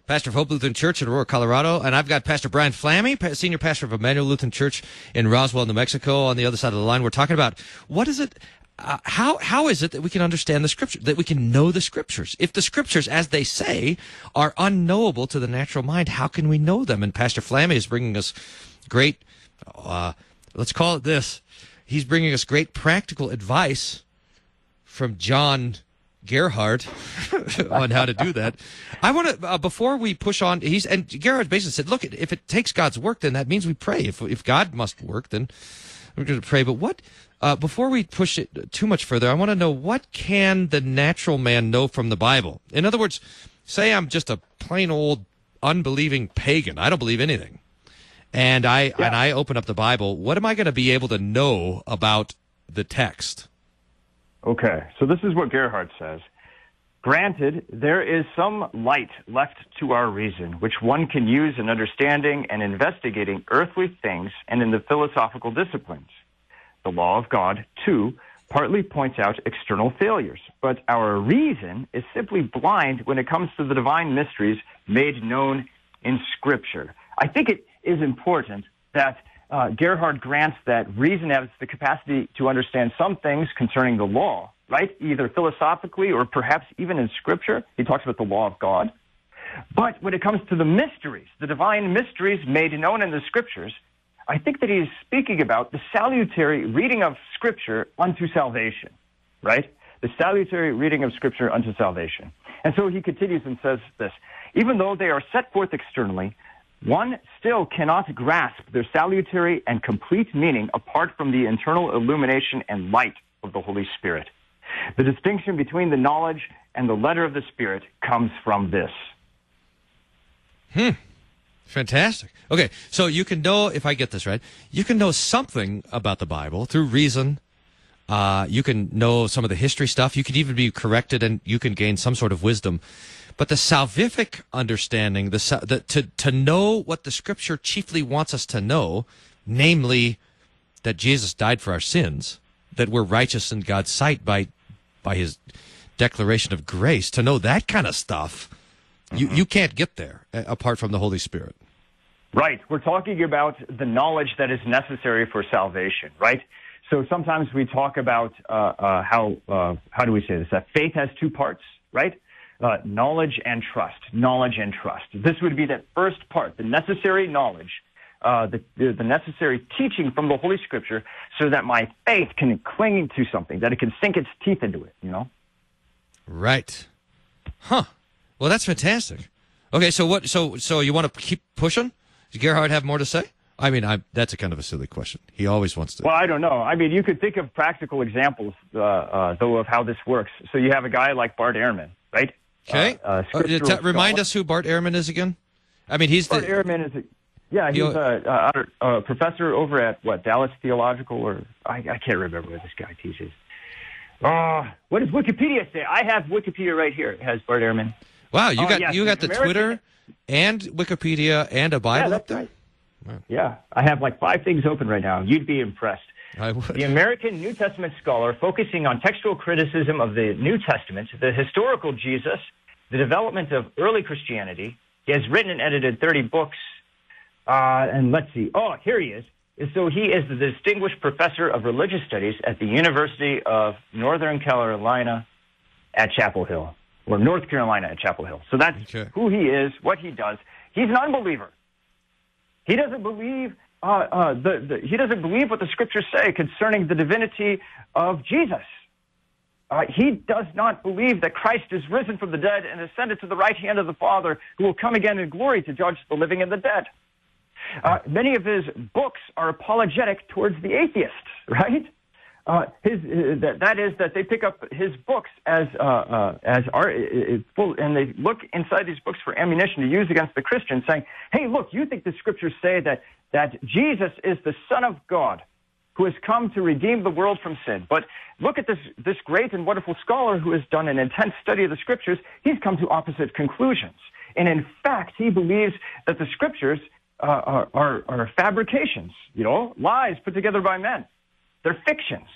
pastor of Hope Lutheran Church in Aurora, Colorado, and I've got Pastor Brian Flamme, senior pastor of Emmanuel Lutheran Church in Roswell, New Mexico, on the other side of the line. We're talking about what is it uh, how how is it that we can understand the scripture that we can know the scriptures if the scriptures as they say are unknowable to the natural mind how can we know them and pastor Flamme is bringing us great uh, let's call it this. He's bringing us great practical advice from John Gerhard on how to do that. I want to uh, before we push on. He's and Gerhard basically said, "Look, if it takes God's work, then that means we pray. If if God must work, then we're going to pray." But what? Uh, before we push it too much further, I want to know what can the natural man know from the Bible. In other words, say I'm just a plain old unbelieving pagan. I don't believe anything and I yeah. and I open up the Bible, what am I going to be able to know about the text? Okay, so this is what Gerhard says. Granted, there is some light left to our reason, which one can use in understanding and investigating earthly things and in the philosophical disciplines. The law of God, too, partly points out external failures, but our reason is simply blind when it comes to the divine mysteries made known in Scripture. I think it is important that uh, Gerhard grants that reason has the capacity to understand some things concerning the law, right? Either philosophically or perhaps even in Scripture. He talks about the law of God. But when it comes to the mysteries, the divine mysteries made known in the Scriptures, I think that he's speaking about the salutary reading of Scripture unto salvation, right? The salutary reading of Scripture unto salvation. And so he continues and says this even though they are set forth externally, one still cannot grasp their salutary and complete meaning apart from the internal illumination and light of the Holy Spirit. The distinction between the knowledge and the letter of the Spirit comes from this. Hmm. Fantastic. Okay, so you can know, if I get this right, you can know something about the Bible through reason. Uh, you can know some of the history stuff. You can even be corrected and you can gain some sort of wisdom. But the salvific understanding, the, the, to, to know what the scripture chiefly wants us to know, namely that Jesus died for our sins, that we're righteous in God's sight by, by his declaration of grace, to know that kind of stuff, mm-hmm. you, you can't get there uh, apart from the Holy Spirit. Right. We're talking about the knowledge that is necessary for salvation, right? So sometimes we talk about uh, uh, how uh, how do we say this? That faith has two parts, right? Uh, knowledge and trust. Knowledge and trust. This would be that first part, the necessary knowledge, uh, the, the, the, necessary teaching from the Holy Scripture, so that my faith can cling to something, that it can sink its teeth into it. You know. Right. Huh. Well, that's fantastic. Okay, so what? So so you want to keep pushing? Does Gerhard have more to say? I mean, I, that's a kind of a silly question. He always wants to. Well, I don't know. I mean, you could think of practical examples, uh, uh, though, of how this works. So you have a guy like Bart Ehrman, right? Okay. Uh, uh, t- remind us who Bart Ehrman is again. I mean, he's Bart the, Ehrman is. A, yeah, he's a, a, a, professor over at what Dallas Theological, or I, I can't remember what this guy teaches. Uh, what does Wikipedia say? I have Wikipedia right here. It has Bart Ehrman. Wow, you got yes, you got the American... Twitter and Wikipedia and a Bible yeah, up there. Right. Wow. Yeah, I have like five things open right now. You'd be impressed. I would. The American New Testament scholar focusing on textual criticism of the New Testament, the historical Jesus, the development of early Christianity. He has written and edited 30 books. Uh, and let's see. Oh, here he is. So he is the distinguished professor of religious studies at the University of Northern Carolina at Chapel Hill, or North Carolina at Chapel Hill. So that's okay. who he is, what he does. He's an unbeliever. He doesn't believe uh, uh, the, the, he doesn't believe what the scriptures say concerning the divinity of Jesus. Uh, he does not believe that Christ is risen from the dead and ascended to the right hand of the Father, who will come again in glory to judge the living and the dead. Uh, many of his books are apologetic towards the atheists, right? Uh, his uh, that, that is that they pick up his books as as art, full, and they look inside these books for ammunition to use against the Christians, saying, "Hey, look, you think the scriptures say that that Jesus is the Son of God." who has come to redeem the world from sin. But look at this, this great and wonderful scholar who has done an intense study of the scriptures. He's come to opposite conclusions. And in fact, he believes that the scriptures uh, are, are, are, fabrications, you know, lies put together by men. They're fictions.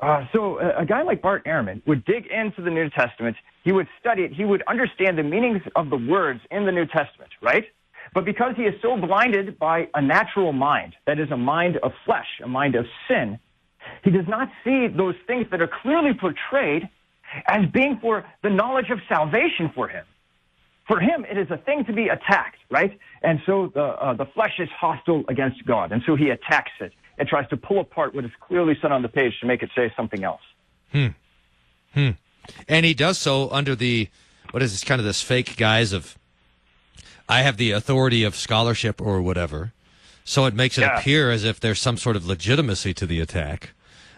Uh, so a, a, guy like Bart Ehrman would dig into the New Testament. He would study it. He would understand the meanings of the words in the New Testament, right? But because he is so blinded by a natural mind, that is a mind of flesh, a mind of sin, he does not see those things that are clearly portrayed as being for the knowledge of salvation for him. For him, it is a thing to be attacked, right? And so the, uh, the flesh is hostile against God. And so he attacks it and tries to pull apart what is clearly said on the page to make it say something else. Hmm. Hmm. And he does so under the, what is this, kind of this fake guise of I have the authority of scholarship or whatever. So it makes it yeah. appear as if there's some sort of legitimacy to the attack.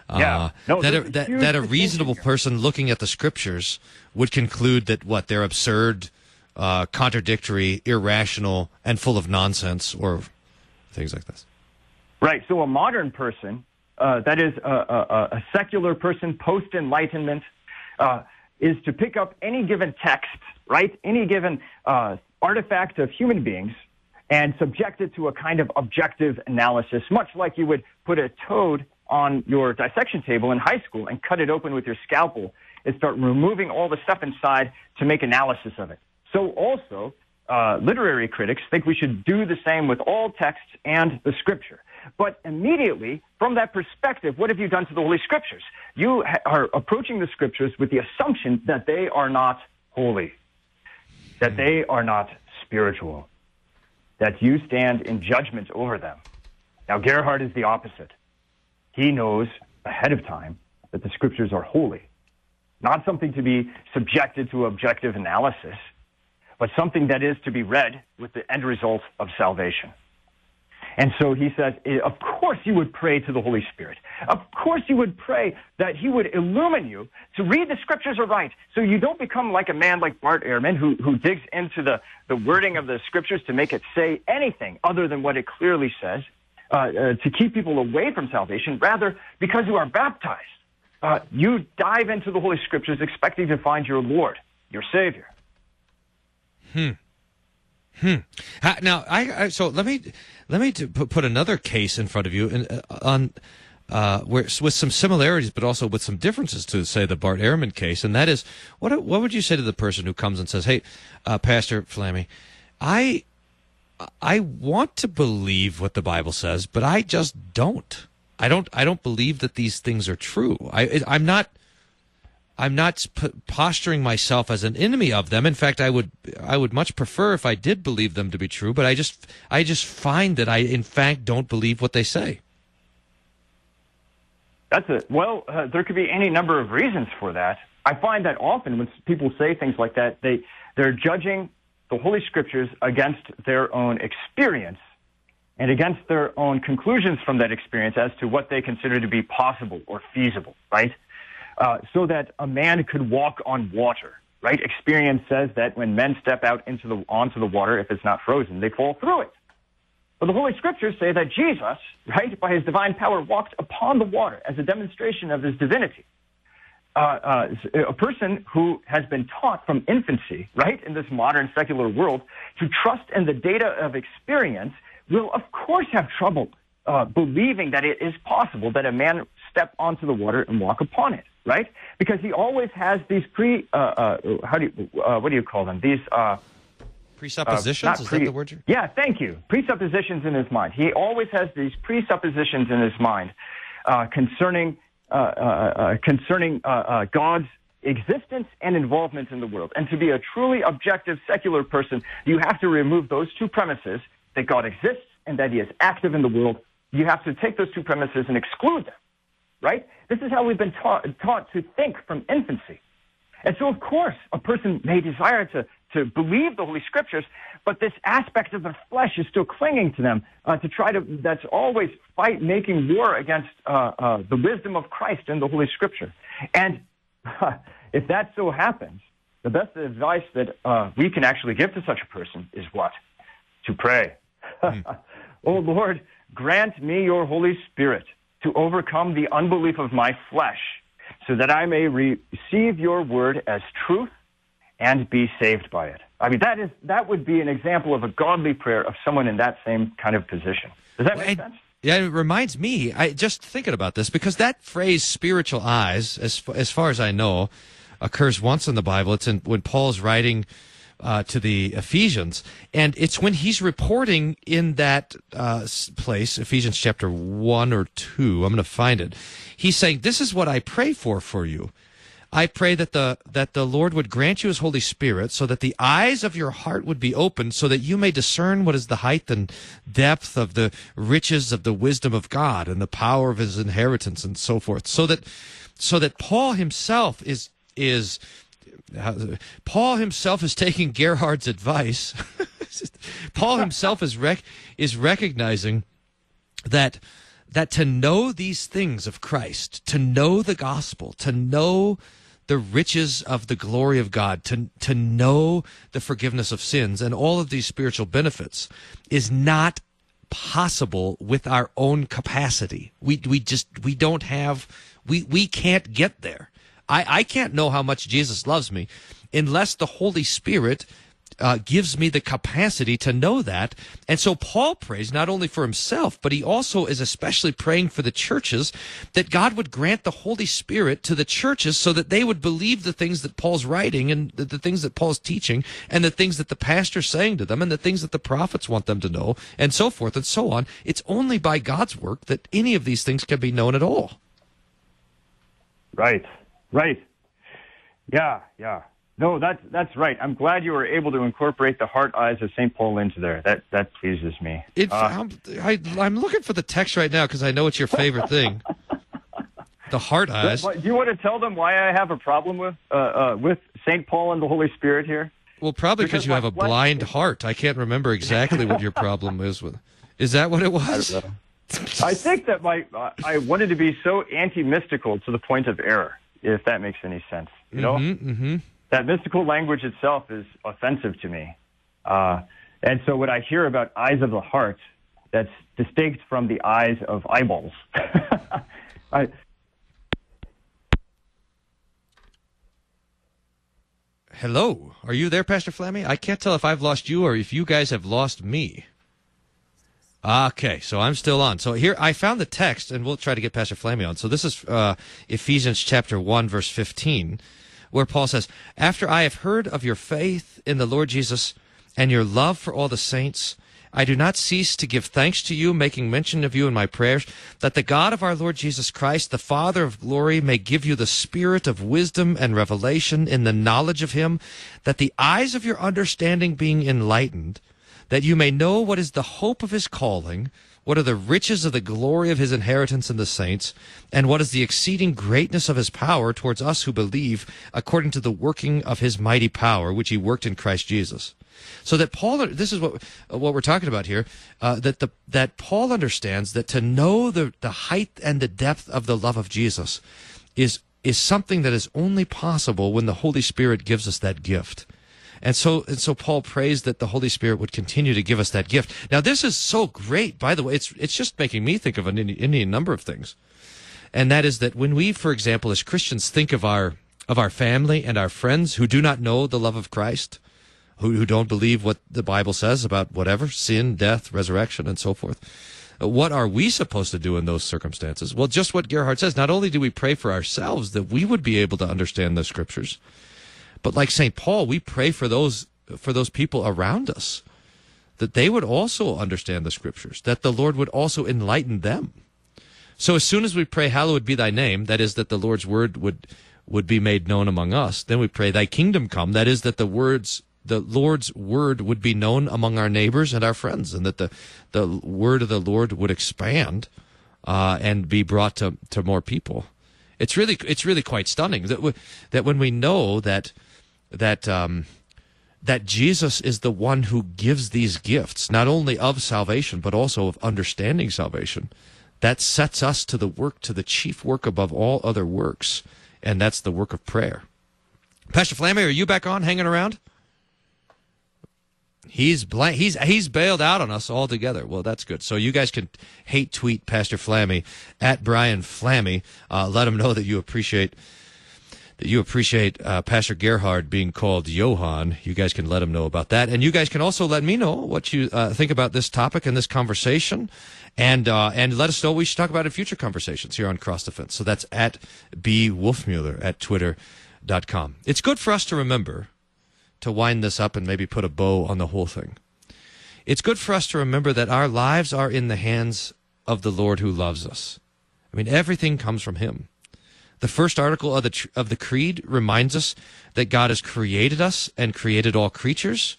Yeah. Uh, no, that, a, that, that a reasonable person looking at the scriptures would conclude that what they're absurd, uh, contradictory, irrational, and full of nonsense or things like this. Right. So a modern person, uh, that is a, a, a secular person, post Enlightenment, uh, is to pick up any given text, right? Any given artifact of human beings and subject it to a kind of objective analysis, much like you would put a toad on your dissection table in high school and cut it open with your scalpel and start removing all the stuff inside to make analysis of it. So also, uh, literary critics think we should do the same with all texts and the scripture. But immediately, from that perspective, what have you done to the Holy Scriptures? You ha- are approaching the Scriptures with the assumption that they are not holy, that they are not spiritual, that you stand in judgment over them. Now, Gerhard is the opposite. He knows ahead of time that the Scriptures are holy, not something to be subjected to objective analysis, but something that is to be read with the end result of salvation. And so he says, eh, of course you would pray to the Holy Spirit. Of course you would pray that he would illumine you to read the scriptures aright so you don't become like a man like Bart Ehrman who, who digs into the, the wording of the scriptures to make it say anything other than what it clearly says, uh, uh, to keep people away from salvation. Rather, because you are baptized, uh, you dive into the Holy Scriptures expecting to find your Lord, your Savior. Hmm. Hmm. Now, I, I so let me let me put another case in front of you and uh, on uh, where with some similarities, but also with some differences to say the Bart Ehrman case, and that is what what would you say to the person who comes and says, "Hey, uh, Pastor Flamme, I I want to believe what the Bible says, but I just don't. I don't. I don't believe that these things are true. I I'm not." I'm not posturing myself as an enemy of them. In fact, I would I would much prefer if I did believe them to be true. But I just I just find that I in fact don't believe what they say. That's it. Well, uh, there could be any number of reasons for that. I find that often when people say things like that, they they're judging the Holy Scriptures against their own experience and against their own conclusions from that experience as to what they consider to be possible or feasible, right? Uh, so that a man could walk on water. Right? Experience says that when men step out into the onto the water, if it's not frozen, they fall through it. But the Holy Scriptures say that Jesus, right, by his divine power, walked upon the water as a demonstration of his divinity. Uh, uh, a person who has been taught from infancy, right, in this modern secular world, to trust in the data of experience will, of course, have trouble uh, believing that it is possible that a man step onto the water and walk upon it right? Because he always has these pre, uh, uh, how do you, uh, what do you call them? These uh, presuppositions. Is pre- that the word? You're... Yeah, thank you. Presuppositions in his mind. He always has these presuppositions in his mind uh, concerning uh, concerning God's existence and involvement in the world. And to be a truly objective secular person, you have to remove those two premises that God exists and that He is active in the world. You have to take those two premises and exclude them right? This is how we've been taught, taught to think from infancy. And so, of course, a person may desire to, to believe the Holy Scriptures, but this aspect of the flesh is still clinging to them uh, to try to, that's always fight, making war against uh, uh, the wisdom of Christ and the Holy Scripture. And if that so happens, the best advice that uh, we can actually give to such a person is what? To pray. mm. oh Lord, grant me your Holy Spirit to overcome the unbelief of my flesh, so that I may receive your word as truth and be saved by it. I mean, that is that would be an example of a godly prayer of someone in that same kind of position. Does that make sense? Yeah, it reminds me. I just thinking about this because that phrase "spiritual eyes," as as far as I know, occurs once in the Bible. It's in when Paul's writing uh, to the Ephesians, and it's when he's reporting in that uh, place, Ephesians chapter one or two. I'm going to find it. He's saying, "This is what I pray for for you." I pray that the that the Lord would grant you his Holy Spirit so that the eyes of your heart would be opened so that you may discern what is the height and depth of the riches of the wisdom of God and the power of his inheritance and so forth. So that so that Paul himself is is Paul himself is taking Gerhard's advice. Paul himself is rec- is recognizing that that to know these things of Christ, to know the gospel, to know the riches of the glory of God, to to know the forgiveness of sins and all of these spiritual benefits is not possible with our own capacity. We we just we don't have we we can't get there. I, I can't know how much Jesus loves me unless the Holy Spirit uh, gives me the capacity to know that. And so Paul prays not only for himself, but he also is especially praying for the churches that God would grant the Holy Spirit to the churches so that they would believe the things that Paul's writing and the, the things that Paul's teaching and the things that the pastor's saying to them and the things that the prophets want them to know and so forth and so on. It's only by God's work that any of these things can be known at all. Right, right. Yeah, yeah. No, that's that's right. I'm glad you were able to incorporate the heart eyes of St. Paul into there. That that pleases me. It, uh, I'm, I, am looking for the text right now because I know it's your favorite thing. the heart eyes. Do you want to tell them why I have a problem with uh, uh, with St. Paul and the Holy Spirit here? Well, probably because, you have a blind heart. I can't remember exactly what your problem is with. Is that what it was? I, I think that my uh, I wanted to be so anti-mystical to the point of error, if that makes any sense. You know. Mm-hmm, mm-hmm that mystical language itself is offensive to me. Uh, and so when I hear about eyes of the heart, that's distinct from the eyes of eyeballs. I, Hello, are you there, Pastor Flamme? I can't tell if I've lost you or if you guys have lost me. Okay, so I'm still on. So here I found the text, and we'll try to get Pastor Flamme on. So this is uh, Ephesians chapter one, verse fifteen where Paul says, After I have heard of your faith in the Lord Jesus and your love for all the saints, I do not cease to give thanks to you, making mention of you in my prayers, that the God of our Lord Jesus Christ, the Father of glory, may give you the spirit of wisdom and revelation in the knowledge of him, that the eyes of your understanding being enlightened, that you may know what is the hope of his calling, what are the riches of the glory of his inheritance in the saints? And what is the exceeding greatness of his power towards us who believe, according to the working of his mighty power, which he worked in Christ Jesus? So that Paul, this is what what we're talking about here. Uh, that the that Paul understands that to know the the height and the depth of the love of Jesus is is something that is only possible when the Holy Spirit gives us that gift. And so, and so Paul prays that the Holy Spirit would continue to give us that gift. Now, this is so great. By the way, it's, it's just making me think of an any number of things. And that is that when we, for example, as Christians think of our, of our family and our friends who do not know the love of Christ, who, who don't believe what the Bible says about whatever, sin, death, resurrection, and so forth. Uh, what are we supposed to do in those circumstances? Well, just what Gerhard says. Not only do we pray for ourselves that we would be able to understand the scriptures, but like St. Paul, we pray for those for those people around us that they would also understand the scriptures, that the Lord would also enlighten them. So as soon as we pray, hallowed be thy name, that is that the Lord's word would would be made known among us, then we pray thy kingdom come, that is that the words the Lord's word would be known among our neighbors and our friends, and that the the word of the Lord would expand uh, and be brought to, to more people. It's really it's really quite stunning that that when we know that that um, that Jesus is the one who gives these gifts, not only of salvation but also of understanding salvation. That sets us to the work, to the chief work above all other works, and that's the work of prayer. Pastor Flamme, are you back on, hanging around? He's blank. He's he's bailed out on us altogether. Well, that's good. So you guys can hate tweet Pastor Flamme at Brian Flamme. Uh, let him know that you appreciate that you appreciate uh, Pastor Gerhard being called Johann. You guys can let him know about that. And you guys can also let me know what you uh, think about this topic and this conversation. And, uh, and let us know what we should talk about in future conversations here on Cross Defense. So that's at B. Wolfmueller at twitter.com. It's good for us to remember to wind this up and maybe put a bow on the whole thing. It's good for us to remember that our lives are in the hands of the Lord who loves us. I mean, everything comes from Him. The first article of the, of the Creed reminds us that God has created us and created all creatures.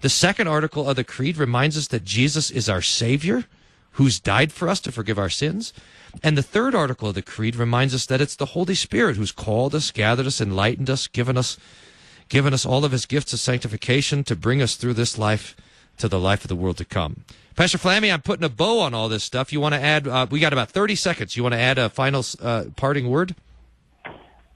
The second article of the Creed reminds us that Jesus is our Savior, who's died for us to forgive our sins. And the third article of the Creed reminds us that it's the Holy Spirit who's called us, gathered us, enlightened us, given us, given us all of his gifts of sanctification to bring us through this life to the life of the world to come. Pastor Flamme, I'm putting a bow on all this stuff. You want to add? Uh, we got about 30 seconds. You want to add a final uh, parting word?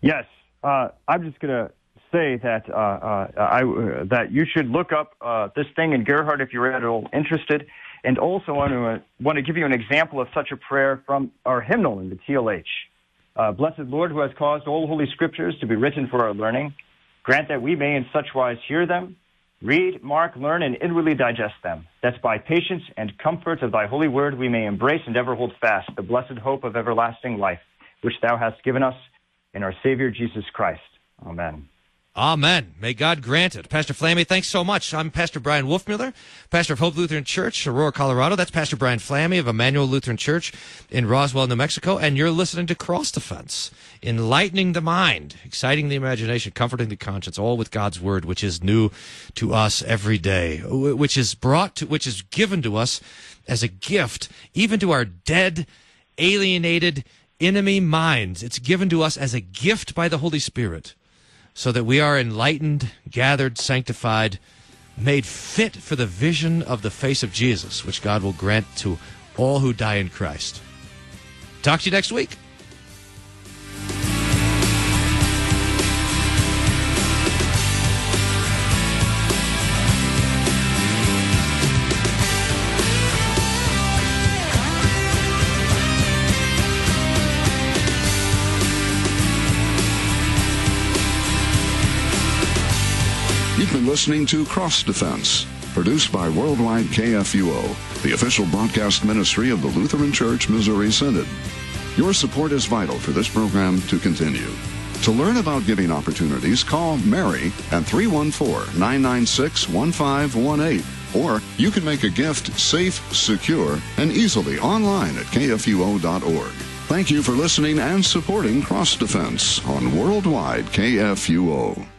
Yes, uh, I'm just going to say that uh, uh, I, uh, that you should look up this thing in Gerhard if you're at all interested, and also want to want to give you an example of such a prayer from our hymnal in the TLH. Blessed Lord, who has caused all holy scriptures to be written for our learning, grant that we may in such wise hear them Read, mark, learn, and inwardly digest them, that by patience and comfort of thy holy word we may embrace and ever hold fast the blessed hope of everlasting life, which thou hast given us in our Savior Jesus Christ. Amen. Amen. May God grant it. Pastor Flamme, thanks so much. I'm Pastor Brian Wolfmueller, pastor of Hope Lutheran Church, Aurora, Colorado. That's Pastor Brian Flamme of Emmanuel Lutheran Church in Roswell, New Mexico. And you're listening to Cross Defense, enlightening the mind, exciting the imagination, comforting the conscience, all with God's word, which is new to us every day, which is brought to, which is given to us as a gift, even to our dead, alienated, enemy minds. It's given to us as a gift by the Holy Spirit so that we are enlightened, gathered, sanctified, made fit for the vision of the face of Jesus, which God will grant to all who die in Christ. Talk to you next week. Listening to Cross Defense, produced by Worldwide KFUO, the official broadcast ministry of the Lutheran Church Missouri Synod. Your support is vital for this program to continue. To learn about giving opportunities, call Mary at 314 996 1518. Or you can make a gift safe, secure, and easily online at kfuo.org. Thank you for listening and supporting Cross Defense on Worldwide KFUO.